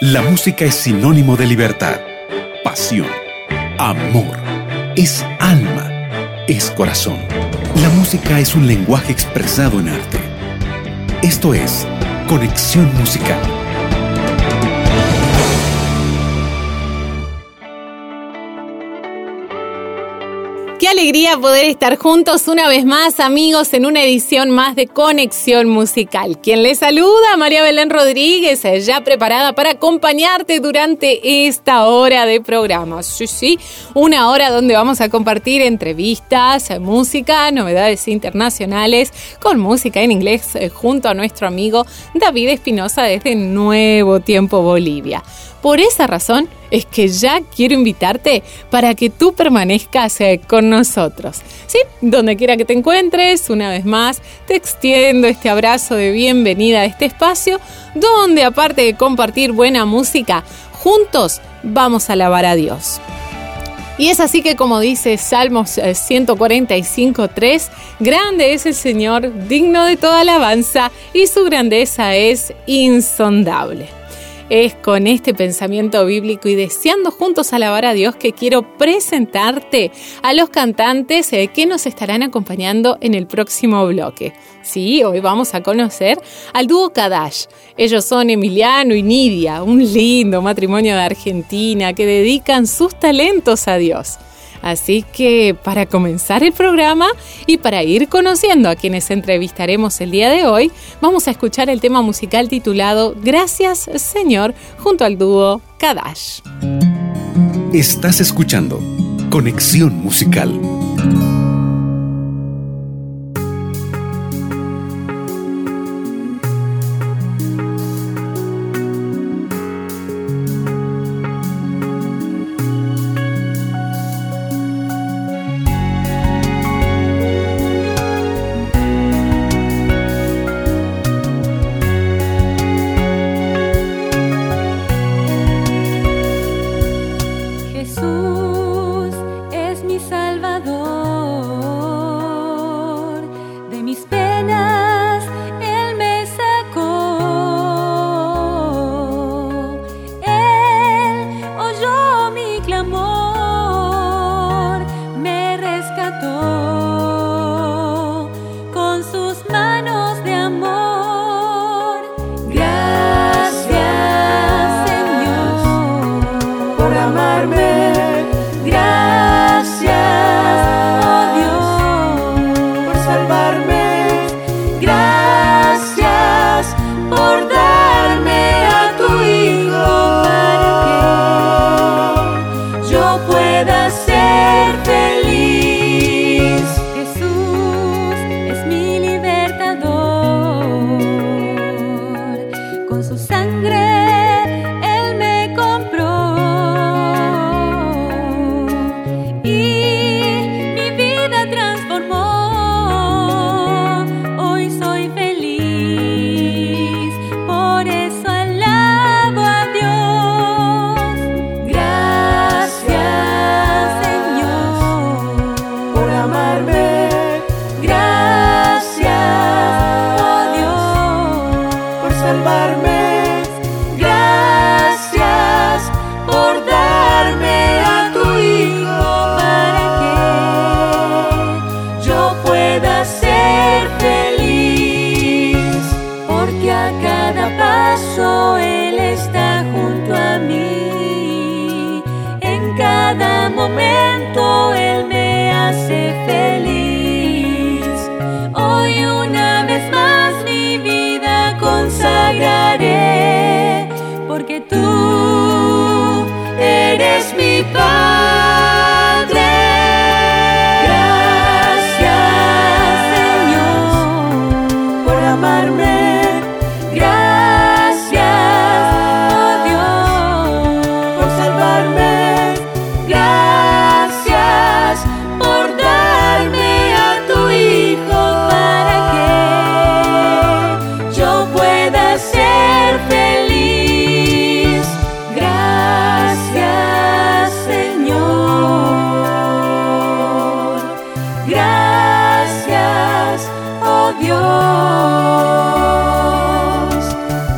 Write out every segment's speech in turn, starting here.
La música es sinónimo de libertad, pasión, amor, es alma, es corazón. La música es un lenguaje expresado en arte. Esto es Conexión Musical. Alegría poder estar juntos una vez más, amigos, en una edición más de Conexión Musical. Quien les saluda, María Belén Rodríguez, ya preparada para acompañarte durante esta hora de programa. Sí, sí, una hora donde vamos a compartir entrevistas, música, novedades internacionales, con música en inglés eh, junto a nuestro amigo David Espinosa desde Nuevo Tiempo Bolivia. Por esa razón es que ya quiero invitarte para que tú permanezcas eh, con nosotros. Sí, donde quiera que te encuentres, una vez más, te extiendo este abrazo de bienvenida a este espacio donde aparte de compartir buena música, juntos vamos a alabar a Dios. Y es así que como dice Salmos 145.3, eh, grande es el Señor, digno de toda alabanza, y su grandeza es insondable. Es con este pensamiento bíblico y deseando juntos alabar a Dios que quiero presentarte a los cantantes eh, que nos estarán acompañando en el próximo bloque. Sí, hoy vamos a conocer al dúo Kadash. Ellos son Emiliano y Nidia, un lindo matrimonio de Argentina que dedican sus talentos a Dios. Así que para comenzar el programa y para ir conociendo a quienes entrevistaremos el día de hoy, vamos a escuchar el tema musical titulado Gracias Señor junto al dúo Kadash. Estás escuchando Conexión Musical.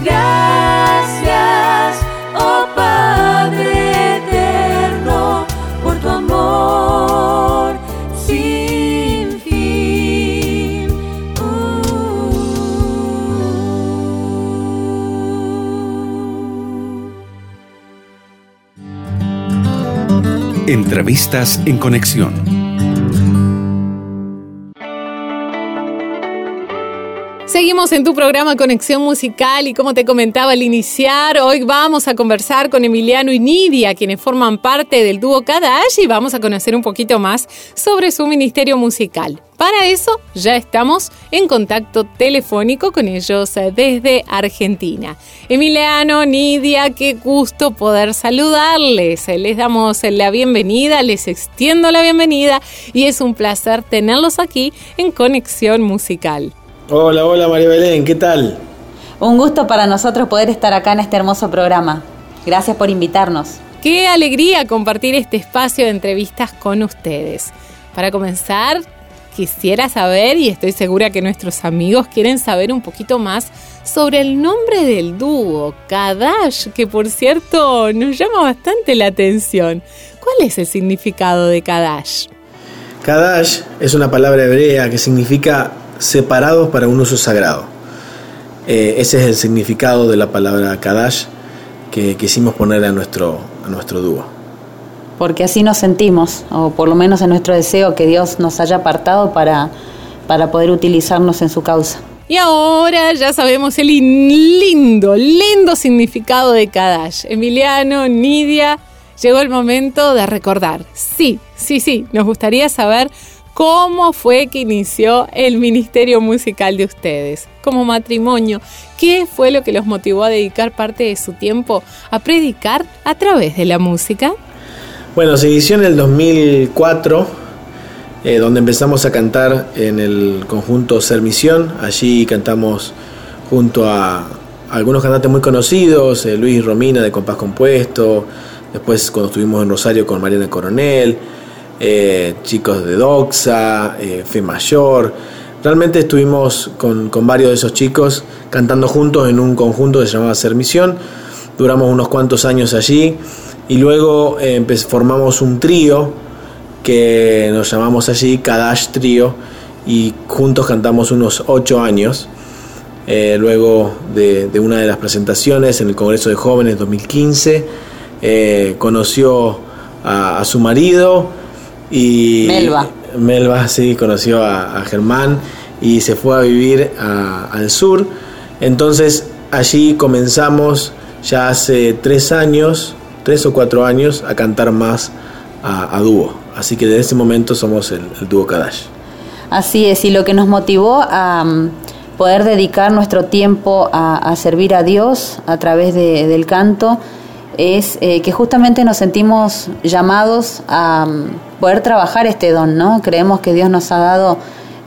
Gracias, oh Padre eterno, por tu amor sin fin. Entrevistas en conexión. Seguimos en tu programa Conexión Musical y como te comentaba al iniciar, hoy vamos a conversar con Emiliano y Nidia, quienes forman parte del dúo Kadash y vamos a conocer un poquito más sobre su ministerio musical. Para eso ya estamos en contacto telefónico con ellos desde Argentina. Emiliano, Nidia, qué gusto poder saludarles. Les damos la bienvenida, les extiendo la bienvenida y es un placer tenerlos aquí en Conexión Musical. Hola, hola María Belén, ¿qué tal? Un gusto para nosotros poder estar acá en este hermoso programa. Gracias por invitarnos. Qué alegría compartir este espacio de entrevistas con ustedes. Para comenzar, quisiera saber, y estoy segura que nuestros amigos quieren saber un poquito más sobre el nombre del dúo, Kadash, que por cierto nos llama bastante la atención. ¿Cuál es el significado de Kadash? Kadash es una palabra hebrea que significa separados para un uso sagrado. Eh, ese es el significado de la palabra Kadash que quisimos poner a nuestro, a nuestro dúo. Porque así nos sentimos, o por lo menos en nuestro deseo que Dios nos haya apartado para, para poder utilizarnos en su causa. Y ahora ya sabemos el lindo, lindo significado de Kadash. Emiliano, Nidia, llegó el momento de recordar. Sí, sí, sí, nos gustaría saber ¿Cómo fue que inició el ministerio musical de ustedes? Como matrimonio, ¿qué fue lo que los motivó a dedicar parte de su tiempo a predicar a través de la música? Bueno, se inició en el 2004, eh, donde empezamos a cantar en el conjunto Ser Misión. Allí cantamos junto a algunos cantantes muy conocidos, eh, Luis Romina de Compás Compuesto, después cuando estuvimos en Rosario con Mariana Coronel. Eh, chicos de Doxa, eh, Fe Mayor. Realmente estuvimos con, varios de esos chicos cantando juntos en un conjunto que se llamaba Ser Misión. Duramos unos cuantos años allí y luego eh, formamos un trío que nos llamamos allí Kadash Trío y juntos cantamos unos ocho años. luego de, una de las presentaciones en el Congreso de Jóvenes 2015, conoció a su marido y Melba. Melba, sí, conoció a, Germán y se fue a vivir al sur. Entonces allí comenzamos ya hace tres años, tres o cuatro años, a cantar más a, dúo. Así que desde ese momento somos el, dúo Kadash. Así es, y lo que nos motivó a mm, poder dedicar nuestro tiempo a, servir a Dios a través del canto es eh, que justamente nos sentimos llamados a mm, poder trabajar este don, ¿no? Creemos que Dios nos ha dado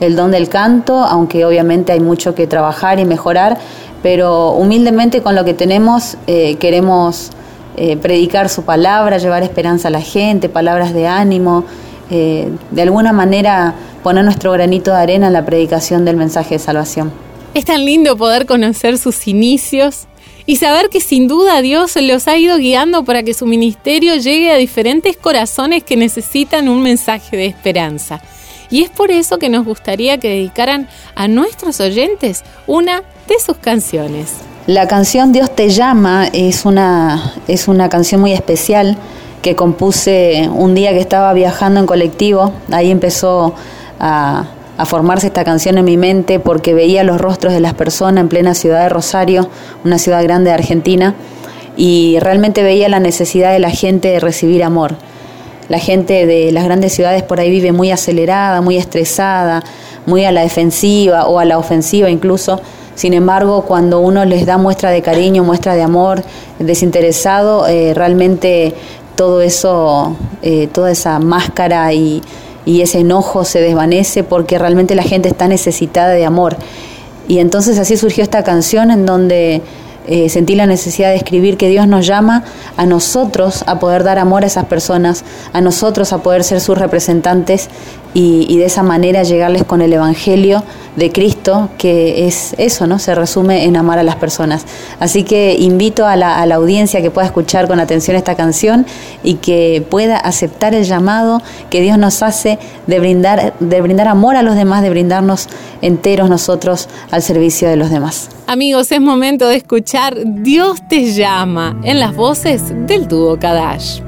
el don del canto, aunque obviamente hay mucho que trabajar y mejorar, pero humildemente con lo que tenemos eh, queremos eh, predicar su palabra, llevar esperanza a la gente, palabras de ánimo, de alguna manera poner nuestro granito de arena en la predicación del mensaje de salvación. Es tan lindo poder conocer sus inicios, y saber que sin duda Dios los ha ido guiando para que su ministerio llegue a diferentes corazones que necesitan un mensaje de esperanza. Y es por eso que nos gustaría que dedicaran a nuestros oyentes una de sus canciones. La canción Dios te llama es una, es una canción muy especial que compuse un día que estaba viajando en colectivo. Ahí empezó a, a formarse esta canción en mi mente porque veía los rostros de las personas en plena ciudad de Rosario, una ciudad grande de Argentina, y realmente veía la necesidad de la gente de recibir amor. La gente de las grandes ciudades por ahí vive muy acelerada, muy estresada, muy a la defensiva o a la ofensiva incluso. Sin embargo, cuando uno les da muestra de cariño, muestra de amor, desinteresado, eh, realmente todo eso, eh, toda esa máscara y, y ese enojo se desvanece porque realmente la gente está necesitada de amor. Y entonces así surgió esta canción en donde eh, sentí la necesidad de escribir que Dios nos llama a nosotros a poder dar amor a esas personas, a nosotros a poder ser sus representantes y, de esa manera llegarles con el Evangelio de Cristo, que es eso, ¿no? Se resume en amar a las personas. Así que invito a la, audiencia que pueda escuchar con atención esta canción y que pueda aceptar el llamado que Dios nos hace de brindar, de brindar amor a los demás, de brindarnos enteros nosotros al servicio de los demás. Amigos, es momento de escuchar Dios te llama en las voces del dúo Kadash.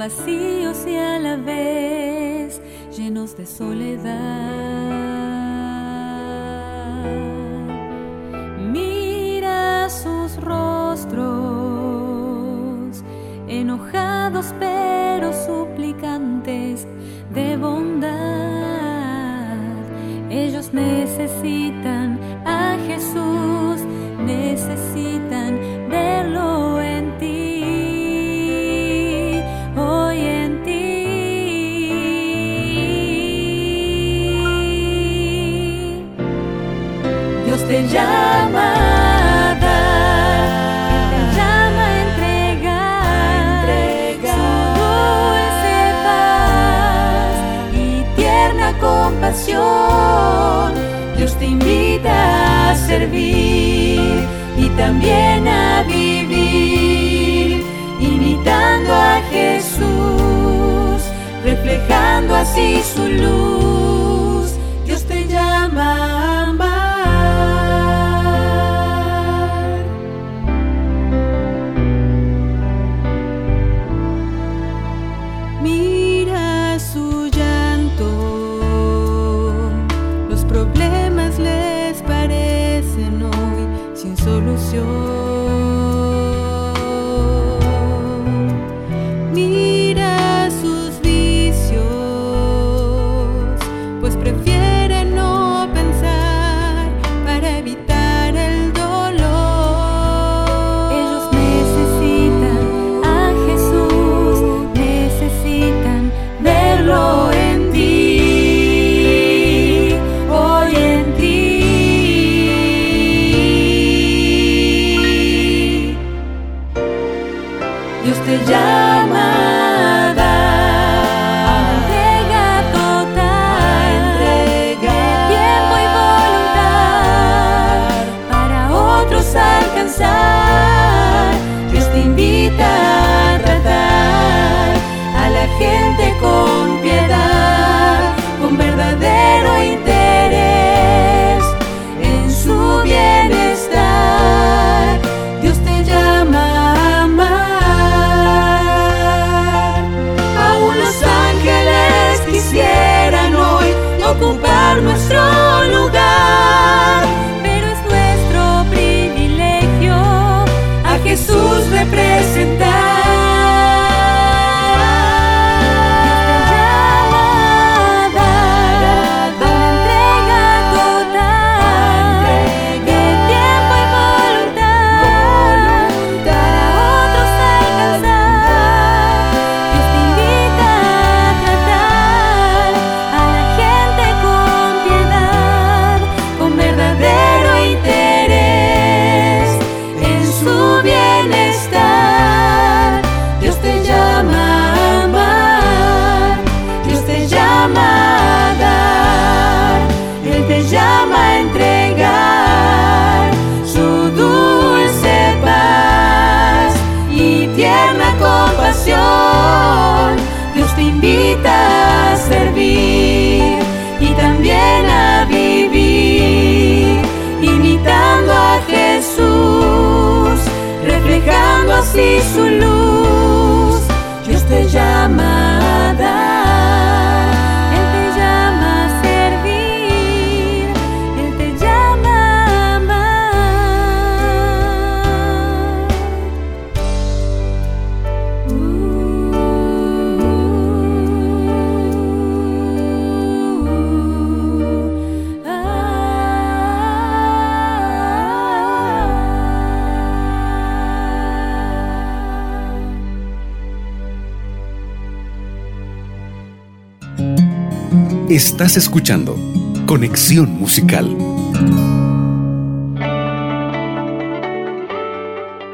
Vacíos y a la vez llenos de soledad. Mira sus rostros, enojados pero suplicantes de bondad. Ellos necesitan a Jesús, necesitan verlo en Dios te invita a servir y también a vivir, imitando a Jesús, reflejando así su luz. Dios te llama Estás escuchando Conexión Musical.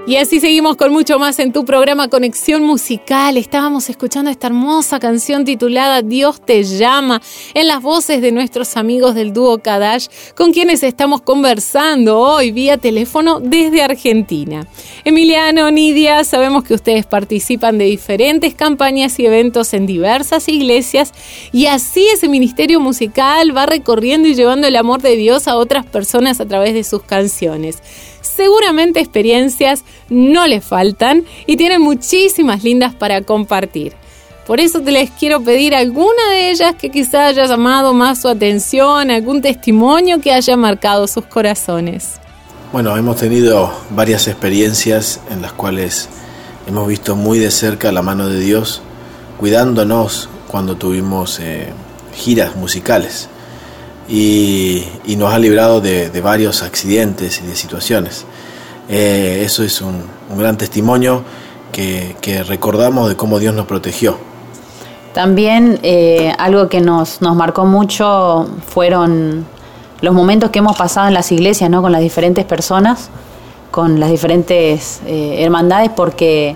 Y así seguimos con mucho más en tu programa Conexión Musical. Estábamos escuchando esta hermosa canción titulada Dios te llama en las voces de nuestros amigos del dúo Kadash con quienes estamos conversando hoy vía teléfono desde Argentina. Emiliano, Nidia, sabemos que ustedes participan de diferentes campañas y eventos en diversas iglesias y así ese ministerio musical va recorriendo y llevando el amor de Dios a otras personas a través de sus canciones. Seguramente experiencias no les faltan y tienen muchísimas lindas para compartir. Por eso te les quiero pedir alguna de ellas que quizá haya llamado más su atención, algún testimonio que haya marcado sus corazones. Bueno, hemos tenido varias experiencias en las cuales hemos visto muy de cerca la mano de Dios cuidándonos cuando tuvimos eh, giras musicales y, nos ha librado de, varios accidentes y de situaciones. Eh, eso es un, gran testimonio que, recordamos de cómo Dios nos protegió. También eh, algo que nos, nos marcó mucho fueron los momentos que hemos pasado en las iglesias, ¿no? Con las diferentes personas, con las diferentes eh, hermandades, porque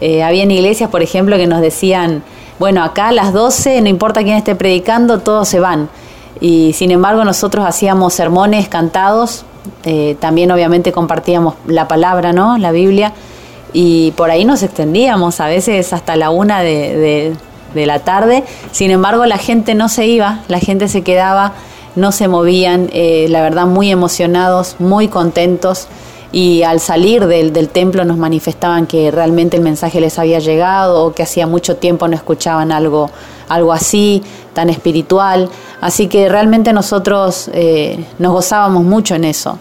eh, habían iglesias, por ejemplo, que nos decían, bueno, acá a las 12, no importa quién esté predicando, todos se van. Y sin embargo nosotros hacíamos sermones cantados, también obviamente compartíamos la palabra, ¿no? La Biblia, y por ahí nos extendíamos, a veces hasta la una de de la tarde. Sin embargo, la gente no se iba, la gente se quedaba, no se movían, eh, la verdad muy emocionados, muy contentos y al salir del, del, templo nos manifestaban que realmente el mensaje les había llegado que hacía mucho tiempo no escuchaban algo, algo así, tan espiritual. Así que realmente nosotros eh, nos gozábamos mucho en eso.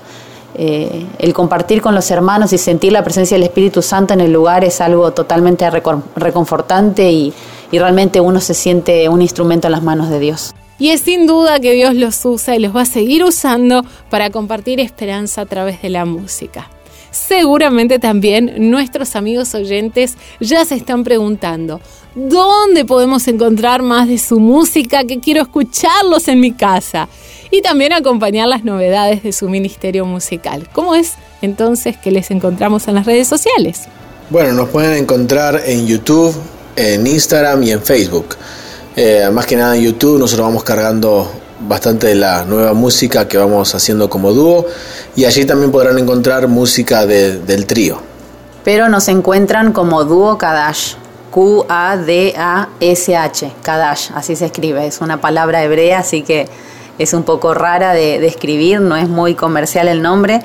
Eh, el compartir con los hermanos y sentir la presencia del Espíritu Santo en el lugar es algo totalmente reconfortante y, y realmente uno se siente un instrumento en las manos de Dios. Y es sin duda que Dios los usa y los va a seguir usando para compartir esperanza a través de la música. Seguramente también nuestros amigos oyentes ya se están preguntando, ¿dónde podemos encontrar más de su música que quiero escucharlos en mi casa? Y también acompañar las novedades de su ministerio musical. ¿Cómo es entonces que les encontramos en las redes sociales? Bueno, nos pueden encontrar en YouTube, en Instagram y en Facebook. Eh, más que nada en YouTube nosotros vamos cargando bastante de la nueva música que vamos haciendo como dúo y allí también podrán encontrar música del trío. Pero nos encuentran como dúo Kadash, Q-A-D-A-S-H, Kadash, así se escribe, es una palabra hebrea, así que es un poco rara de, de escribir, no es muy comercial el nombre,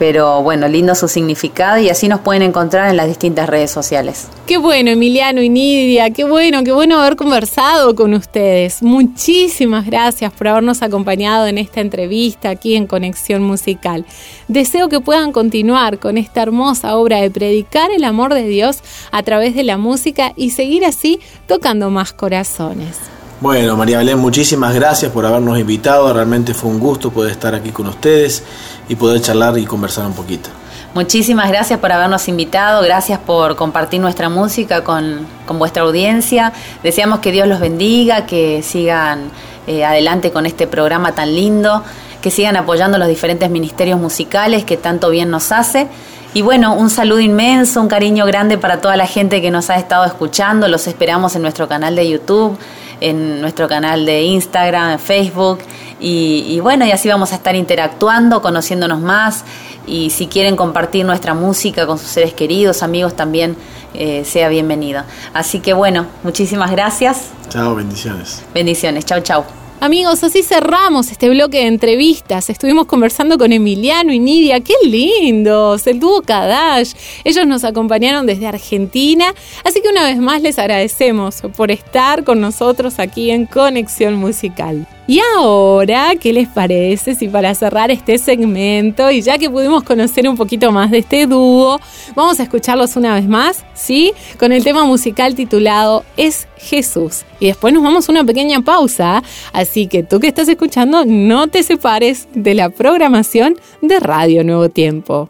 pero bueno, lindo su significado y así nos pueden encontrar en las distintas redes sociales. Qué bueno, Emiliano y Nidia, qué bueno, qué bueno haber conversado con ustedes. Muchísimas gracias por habernos acompañado en esta entrevista aquí en Conexión Musical. Deseo que puedan continuar con esta hermosa obra de predicar el amor de Dios a través de la música y seguir así tocando más corazones. Bueno, María Belén, muchísimas gracias por habernos invitado. Realmente fue un gusto poder estar aquí con ustedes y poder charlar y conversar un poquito. Muchísimas gracias por habernos invitado, gracias por compartir nuestra música con, vuestra audiencia. Deseamos que Dios los bendiga, que sigan eh, adelante con este programa tan lindo, que sigan apoyando los diferentes ministerios musicales que tanto bien nos hace. Y bueno, un saludo inmenso, un cariño grande para toda la gente que nos ha estado escuchando. Los esperamos en nuestro canal de YouTube en nuestro canal de Instagram, Facebook. Y, bueno, y así vamos a estar interactuando, conociéndonos más. Y si quieren compartir nuestra música con sus seres queridos, amigos, también eh, sea bienvenido. Así que bueno, muchísimas gracias. Chao, bendiciones. Bendiciones, chao, chao. Amigos, así cerramos este bloque de entrevistas. Estuvimos conversando con Emiliano y Nidia. ¡Qué lindos! El dúo Kadash. Ellos nos acompañaron desde Argentina. Así que una vez más les agradecemos por estar con nosotros aquí en Conexión Musical. Y ahora, ¿qué les parece si para cerrar este segmento y ya que pudimos conocer un poquito más de este dúo, vamos a escucharlos una vez más, ¿sí? Con el tema musical titulado Es Jesús. Y después nos vamos a una pequeña pausa, así que tú que estás escuchando no te separes de la programación de Radio Nuevo Tiempo.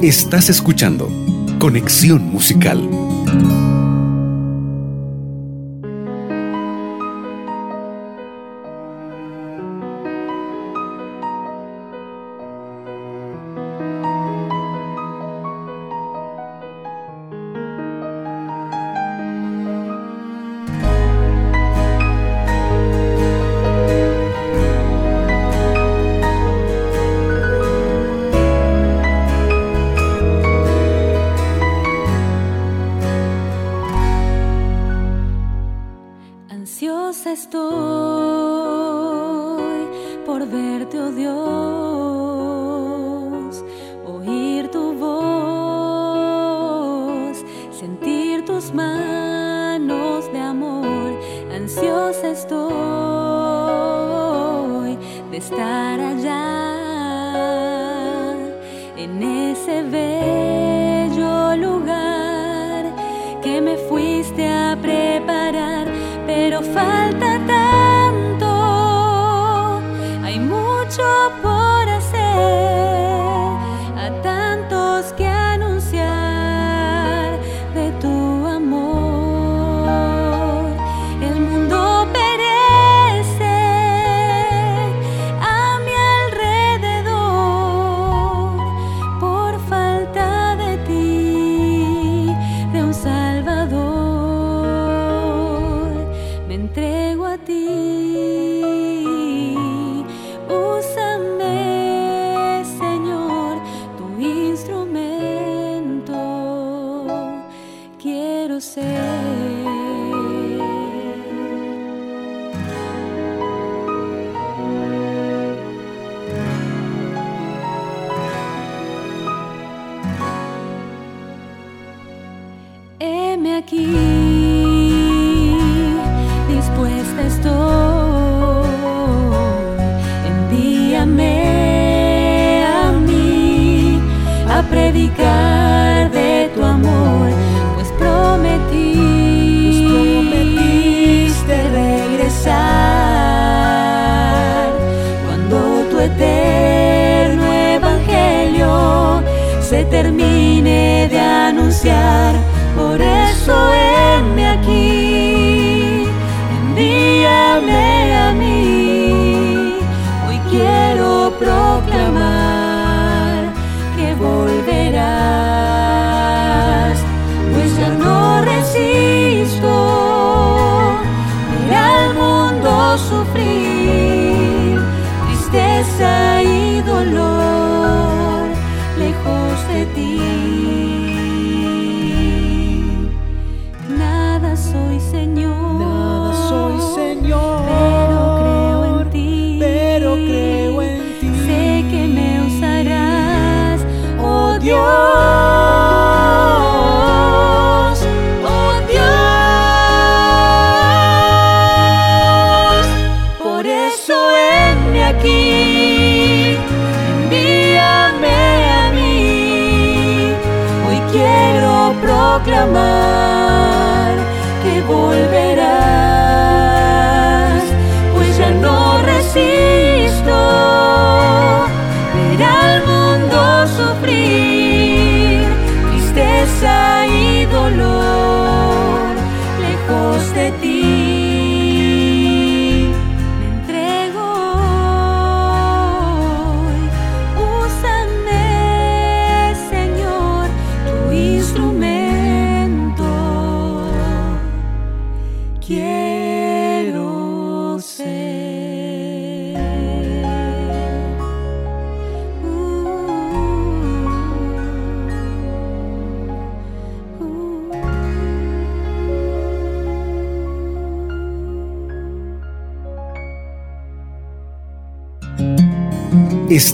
Estás escuchando Conexión Musical.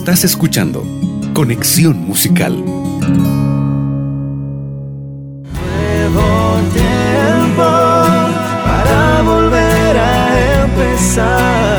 Estás escuchando Conexión Musical. Nuevo tiempo para volver a empezar.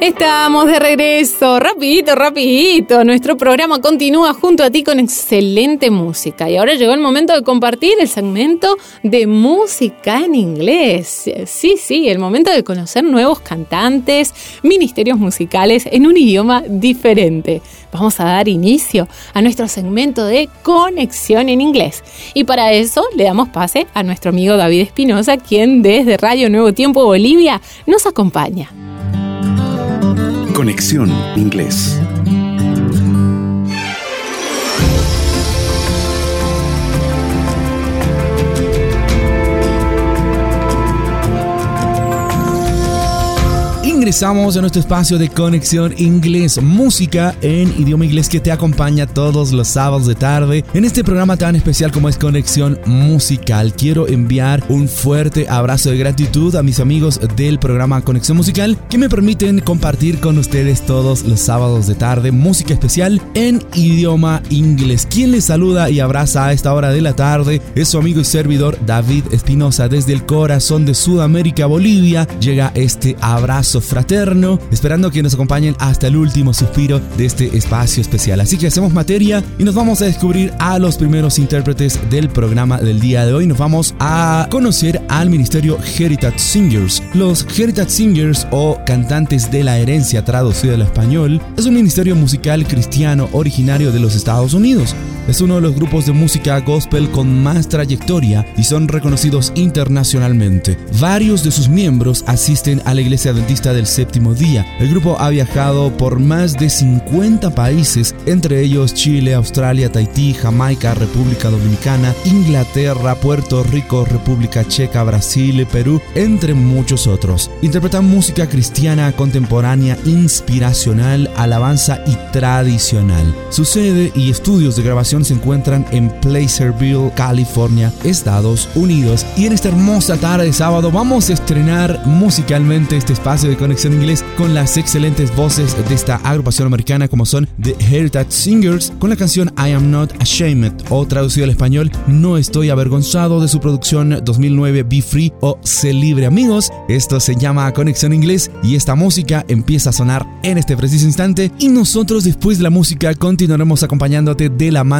Estamos de regreso, rapidito, rapidito. Nuestro programa continúa junto a ti con excelente música. Y ahora llegó el momento de compartir el segmento de música en inglés. Sí, sí, el momento de conocer nuevos cantantes, ministerios musicales en un idioma diferente. Vamos a dar inicio a nuestro segmento de conexión en inglés. Y para eso le damos pase a nuestro amigo David Espinosa, quien desde Radio Nuevo Tiempo Bolivia nos acompaña. Conexión Inglés. Ingresamos a nuestro espacio de conexión inglés, música en idioma inglés que te acompaña todos los sábados de tarde. En este programa tan especial como es Conexión Musical, quiero enviar un fuerte abrazo de gratitud a mis amigos del programa Conexión Musical que me permiten compartir con ustedes todos los sábados de tarde música especial en idioma inglés. Quien les saluda y abraza a esta hora de la tarde es su amigo y servidor David Espinosa desde el corazón de Sudamérica, Bolivia. Llega este abrazo fraterno, esperando que nos acompañen hasta el último suspiro de este espacio especial. Así que hacemos materia y nos vamos a descubrir a los primeros intérpretes del programa del día de hoy. Nos vamos a conocer al ministerio Heritage Singers. Los Heritage Singers o cantantes de la herencia traducido al español es un ministerio musical cristiano originario de los Estados Unidos. Es uno de los grupos de música gospel con más trayectoria y son reconocidos internacionalmente. Varios de sus miembros asisten a la iglesia adventista del séptimo día. El grupo ha viajado por más de 50 países, entre ellos Chile, Australia, Tahití, Jamaica, República Dominicana, Inglaterra, Puerto Rico, República Checa, Brasil, Perú, entre muchos otros. Interpretan música cristiana contemporánea, inspiracional, alabanza y tradicional. Su sede y estudios de grabación se encuentran en Placerville, California, Estados Unidos. Y en esta hermosa tarde de sábado vamos a estrenar musicalmente este espacio de conexión inglés con las excelentes voces de esta agrupación americana como son The Heritage Singers con la canción I Am Not Ashamed o traducido al español No estoy avergonzado de su producción 2009 Be Free o Se Libre amigos. Esto se llama Conexión Inglés y esta música empieza a sonar en este preciso instante y nosotros después de la música continuaremos acompañándote de la mano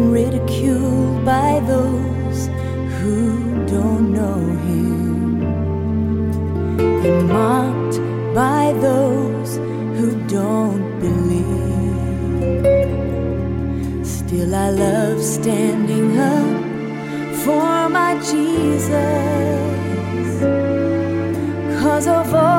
Ridiculed by those who don't know Him, and mocked by those who don't believe. Still, I love standing up for my Jesus, cause of all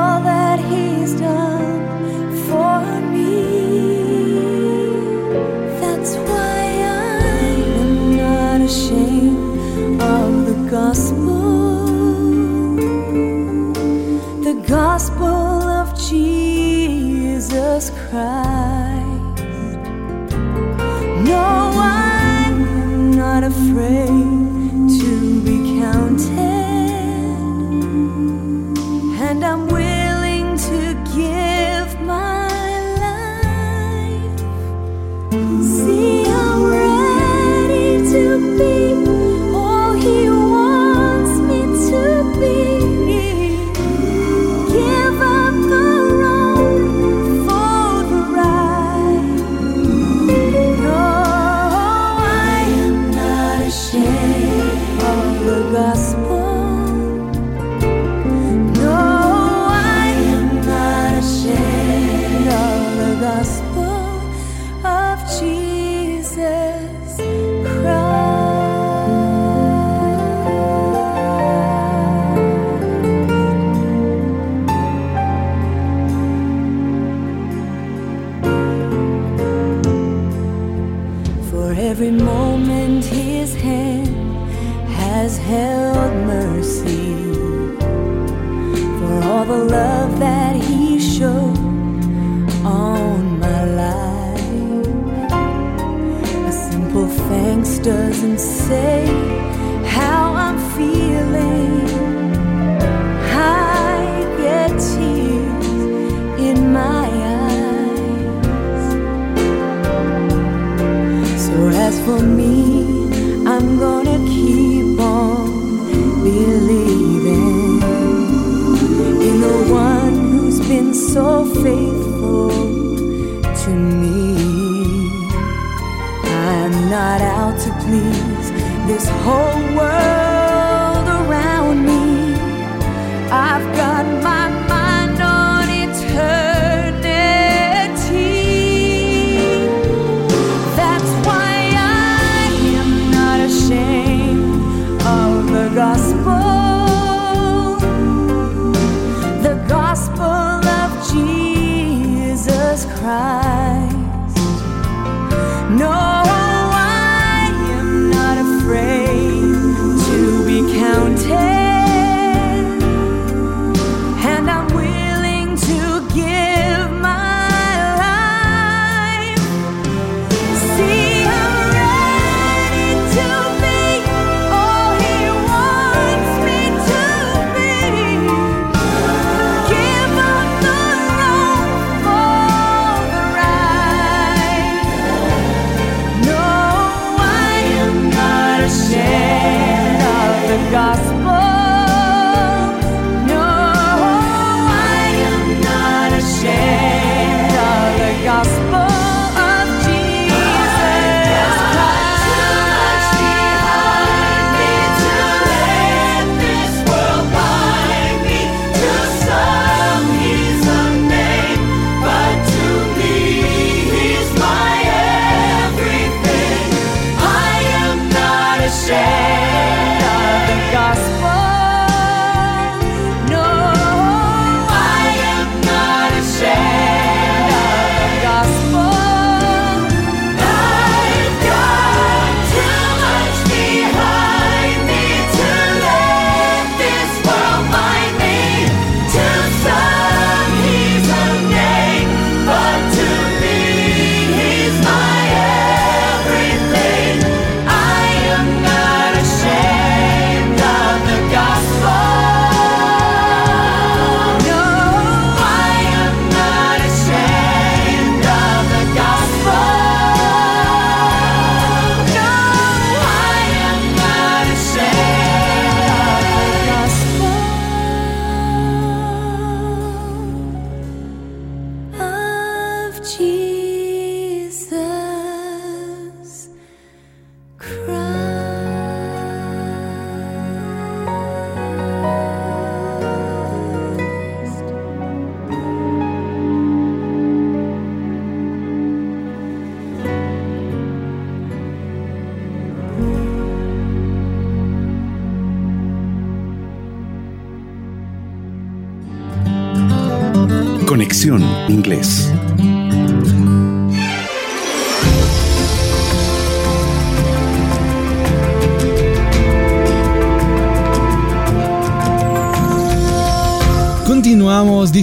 Inglés.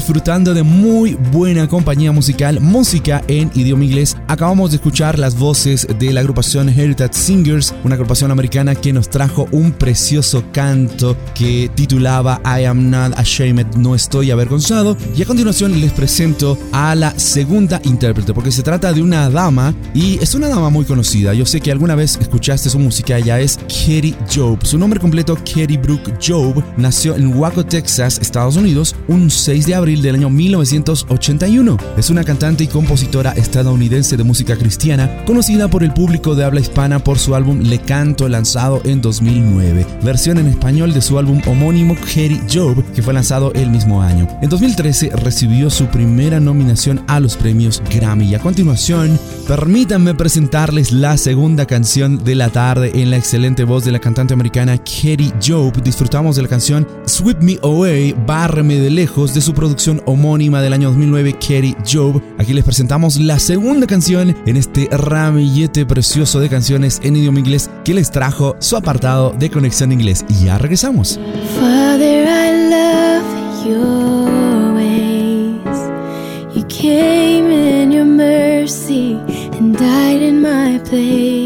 Disfrutando de muy buena compañía musical, música en idioma inglés. Acabamos de escuchar las voces de la agrupación Heritage Singers, una agrupación americana que nos trajo un precioso canto que titulaba I am not ashamed, no estoy avergonzado. Y a continuación les presento a la segunda intérprete, porque se trata de una dama y es una dama muy conocida. Yo sé que alguna vez escuchaste su música, ella es Katie Job. Su nombre completo, Katie Brooke Job, nació en Waco, Texas, Estados Unidos un 6 de abril del año 1981. Es una cantante y compositora estadounidense de música cristiana, conocida por el público de habla hispana por su álbum Le Canto lanzado en 2009, versión en español de su álbum homónimo Katie Job, que fue lanzado el mismo año. En 2013 recibió su primera nominación a los premios Grammy y a continuación, permítanme presentarles la segunda canción de la tarde en la excelente voz de la cantante americana Katie Job. Disfrutamos de la canción Sweep Me Away, Bárreme de lejos de su producción homónima del año 2009, Katie Job. Aquí les presentamos la segunda canción en este ramillete precioso de canciones en idioma inglés que les trajo su apartado de conexión inglés. Y ya regresamos. Father, I love your ways. You came in your mercy and died in my place.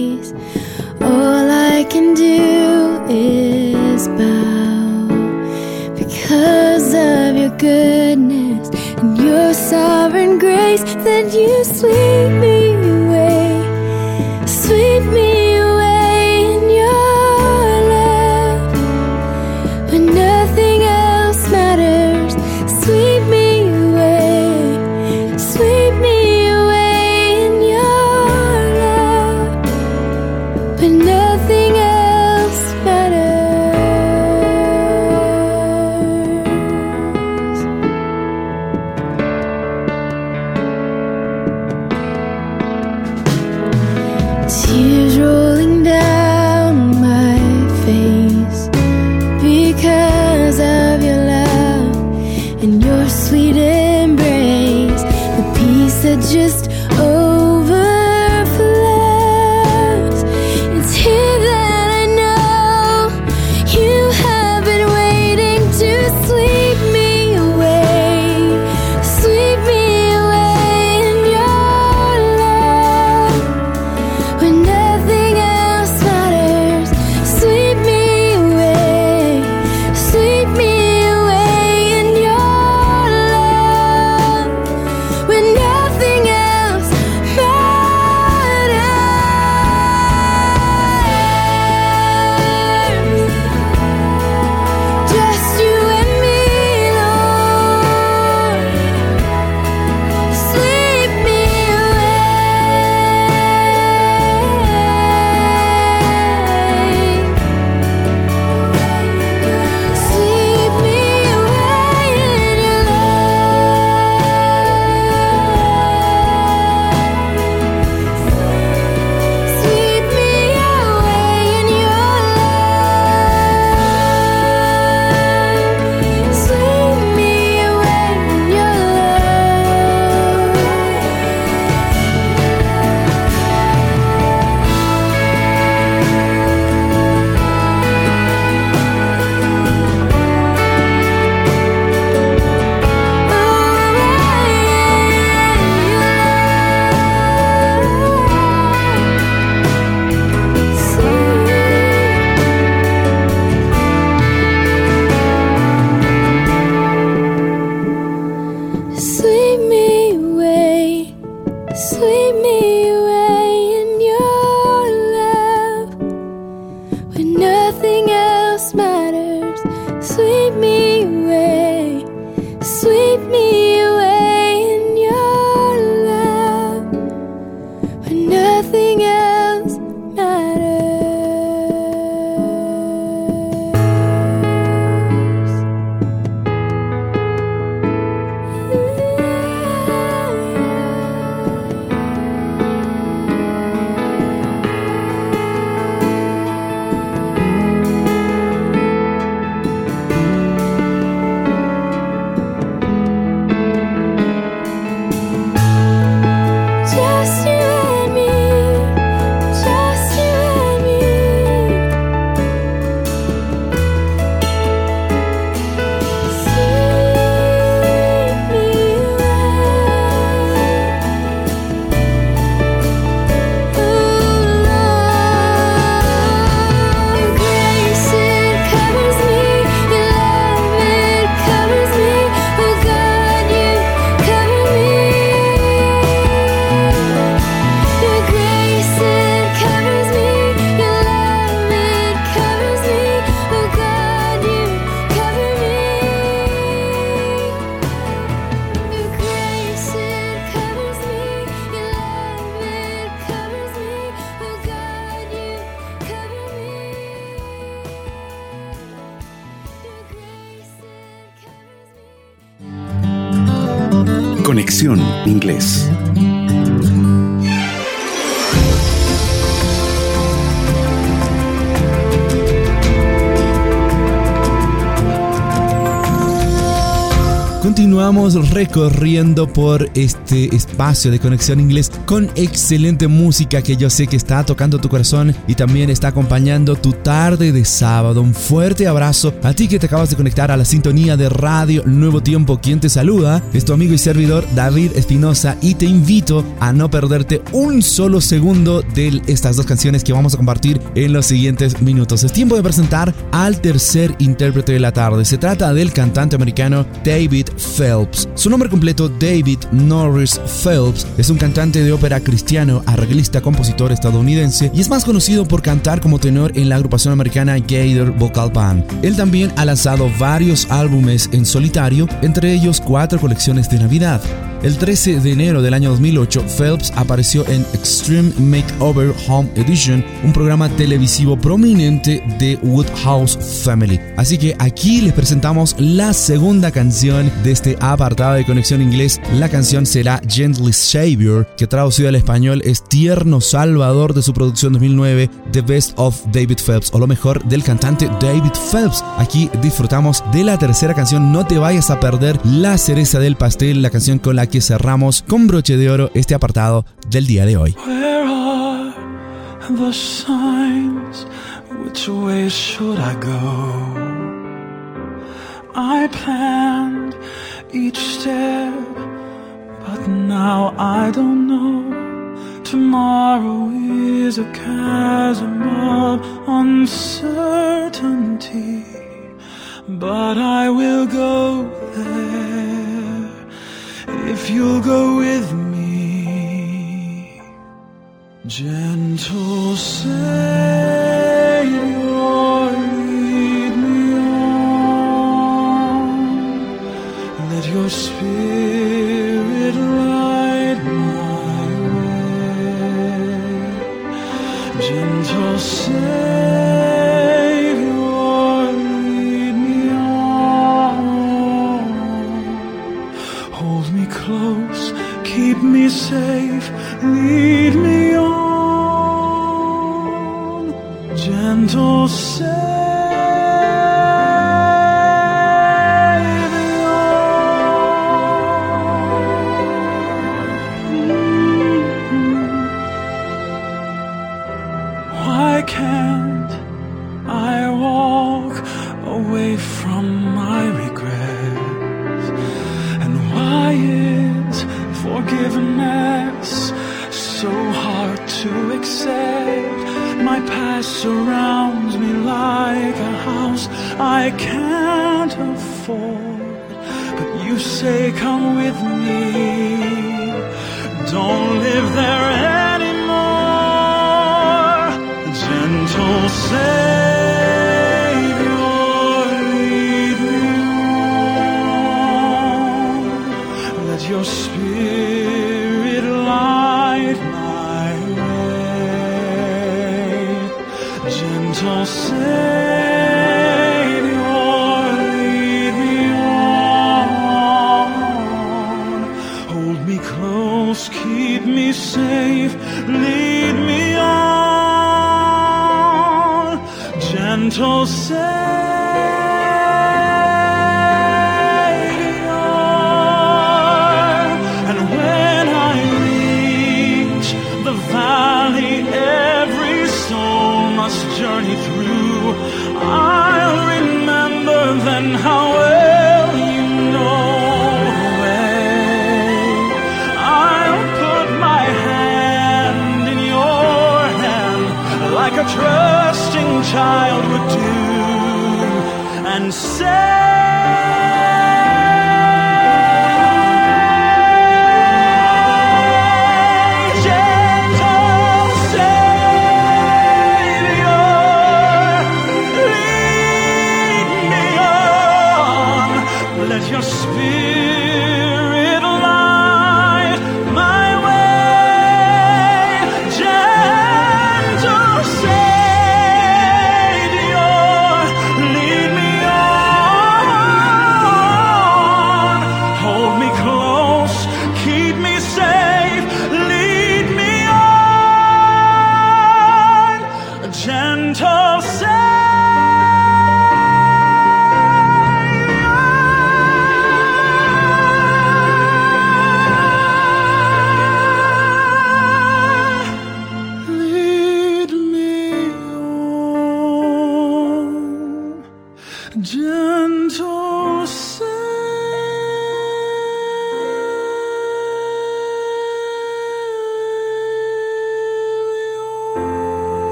You sweep me away. Conexión Inglés. Continuamos recorriendo por este espacio de conexión inglés con excelente música que yo sé que está tocando tu corazón y también está acompañando tu tarde de sábado. Un fuerte abrazo a ti que te acabas de conectar a la sintonía de Radio Nuevo Tiempo. Quien te saluda es tu amigo y servidor David Espinosa y te invito a no perderte un solo segundo de estas dos canciones que vamos a compartir en los siguientes minutos. Es tiempo de presentar al tercer intérprete de la tarde. Se trata del cantante americano David Phelps. Su nombre completo, David Norris Phelps, es un cantante de ópera cristiano, arreglista, compositor estadounidense y es más conocido por cantar como tenor en la agrupación americana Gator Vocal Band. Él también ha lanzado varios álbumes en solitario, entre ellos cuatro colecciones de Navidad. El 13 de enero del año 2008, Phelps apareció en Extreme Makeover Home Edition, un programa televisivo prominente de Woodhouse Family. Así que aquí les presentamos la segunda canción de este apartado de conexión inglés. La canción será Gently Savior, que traducido al español es Tierno Salvador de su producción 2009, The Best of David Phelps, o lo mejor del cantante David Phelps. Aquí disfrutamos de la tercera canción, no te vayas a perder la cereza del pastel, la canción con la que cerramos con broche de oro este apartado del día de hoy. Where are the signs? Which way should I go? I planned each step, but now I don't know. Tomorrow is a chasm of uncertainty, but I will go there if you'll go with me. Gentle Savior, lead me on. Let your spirit light my way. Gentle Savior, I can't afford. But you say, Come with me. Don't live there anymore. Gentle Savior, lead me on. Let your você.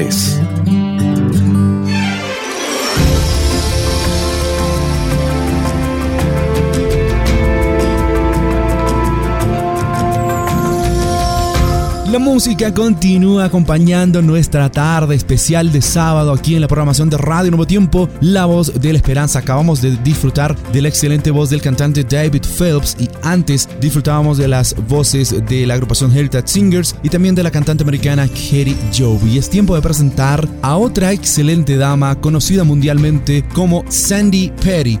Conexión continúa acompañando nuestra tarde especial de sábado aquí en la programación de Radio Nuevo Tiempo, La Voz de la Esperanza. Acabamos de disfrutar de la excelente voz del cantante David Phelps y antes disfrutábamos de las voces de la agrupación Heritage Singers y también de la cantante americana Katie Joe. Y es tiempo de presentar a otra excelente dama conocida mundialmente como Sandy Petty.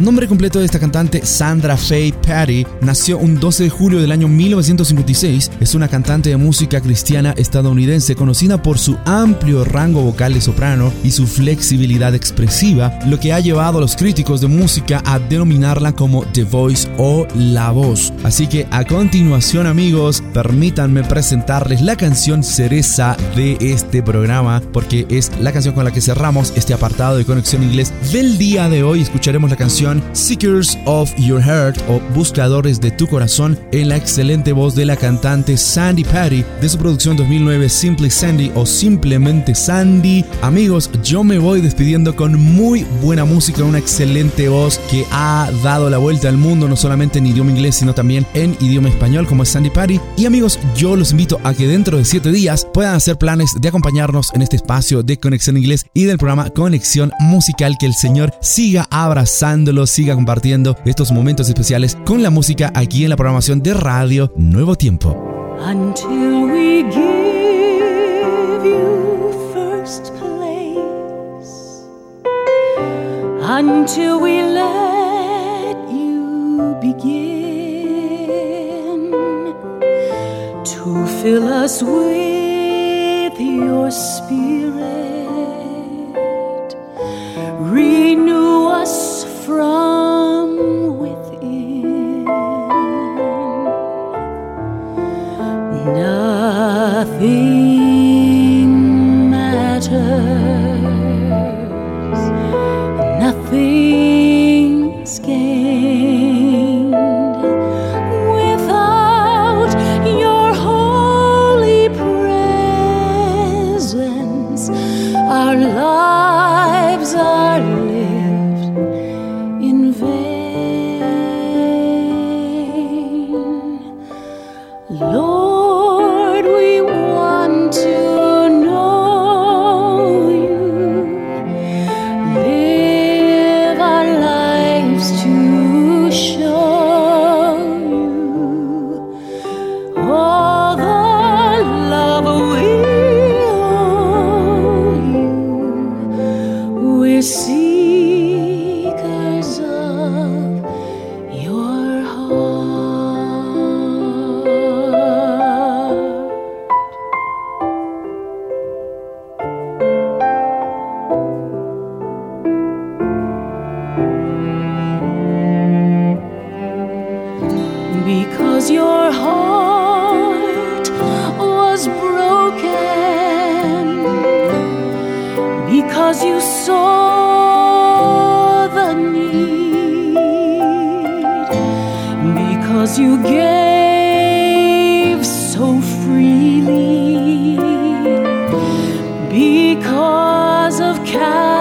Nombre completo de esta cantante, Sandra Faye Patty, nació un 12 de julio del año 1956. Es una cantante de música cristiana estadounidense conocida por su amplio rango vocal de soprano y su flexibilidad expresiva, lo que ha llevado a los críticos de música a denominarla como The Voice o La Voz. Así que a continuación, amigos, permítanme presentarles la canción cereza de este programa, porque es la canción con la que cerramos este apartado de Conexión Inglés del día de hoy. Escucharemos la canción Seekers of Your Heart o Buscadores de tu Corazón en la excelente voz de la cantante Sandy Patty de su producción 2009 Simply Sandy o simplemente Sandy. Amigos, yo me voy despidiendo con muy buena música, una excelente voz que ha dado la vuelta al mundo no solamente en idioma inglés sino también en idioma español como es Sandy Patty. Y amigos, yo los invito a que dentro de 7 días puedan hacer planes de acompañarnos en este espacio de Conexión Inglés y del programa Conexión Musical que el Señor siga abrazándolo siga compartiendo estos momentos especiales con la música aquí en la programación de Radio Nuevo Tiempo. Until we give you first place, until we let you begin to fill us with your spirit, renew from within. Nothing because of Calvary.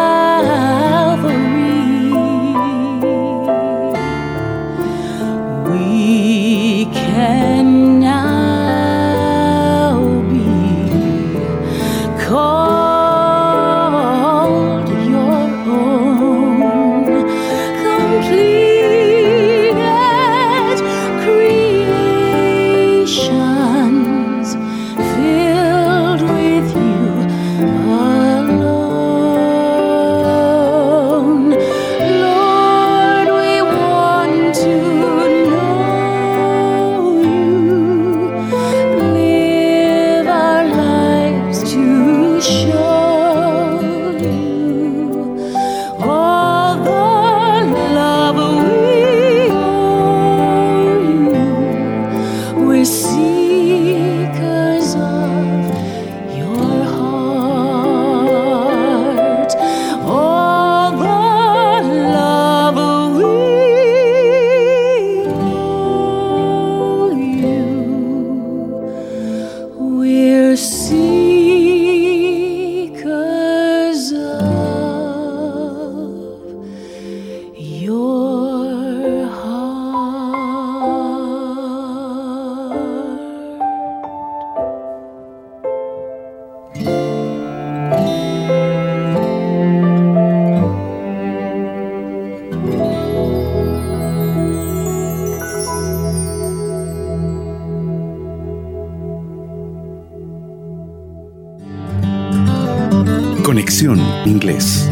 Conexión Inglés.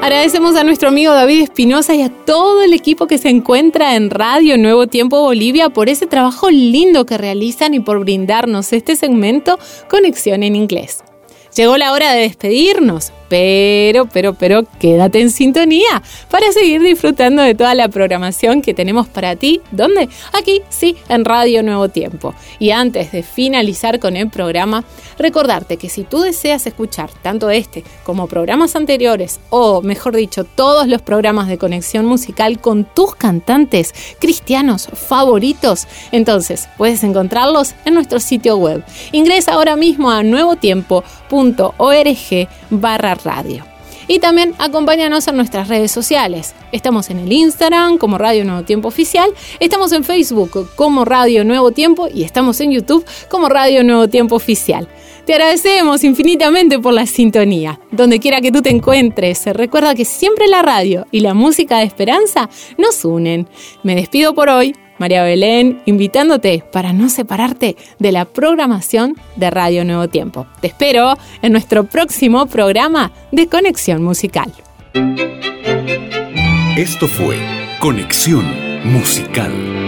Agradecemos a nuestro amigo David Espinosa y a todo el equipo que se encuentra en Radio Nuevo Tiempo Bolivia por ese trabajo lindo que realizan y por brindarnos este segmento Conexión en Inglés. Llegó la hora de despedirnos, pero, pero, pero quédate en sintonía para seguir disfrutando de toda la programación que tenemos para ti. ¿Dónde? Aquí, sí, en Radio Nuevo Tiempo. Y antes de finalizar con el programa, recordarte que si tú deseas escuchar tanto este como programas anteriores, o mejor dicho, todos los programas de conexión musical con tus cantantes cristianos favoritos, entonces puedes encontrarlos en nuestro sitio web. Ingresa ahora mismo a nuevotiempo.org radio. Y también acompáñanos en nuestras redes sociales. Estamos en el Instagram como Radio Nuevo Tiempo Oficial, estamos en Facebook como Radio Nuevo Tiempo y estamos en YouTube como Radio Nuevo Tiempo Oficial. Te agradecemos infinitamente por la sintonía. Donde quiera que tú te encuentres, recuerda que siempre la radio y la música de esperanza nos unen. Me despido por hoy. María Belén, invitándote para no separarte de la programación de Radio Nuevo Tiempo. Te espero en nuestro próximo programa de Conexión Musical. Esto fue Conexión Musical.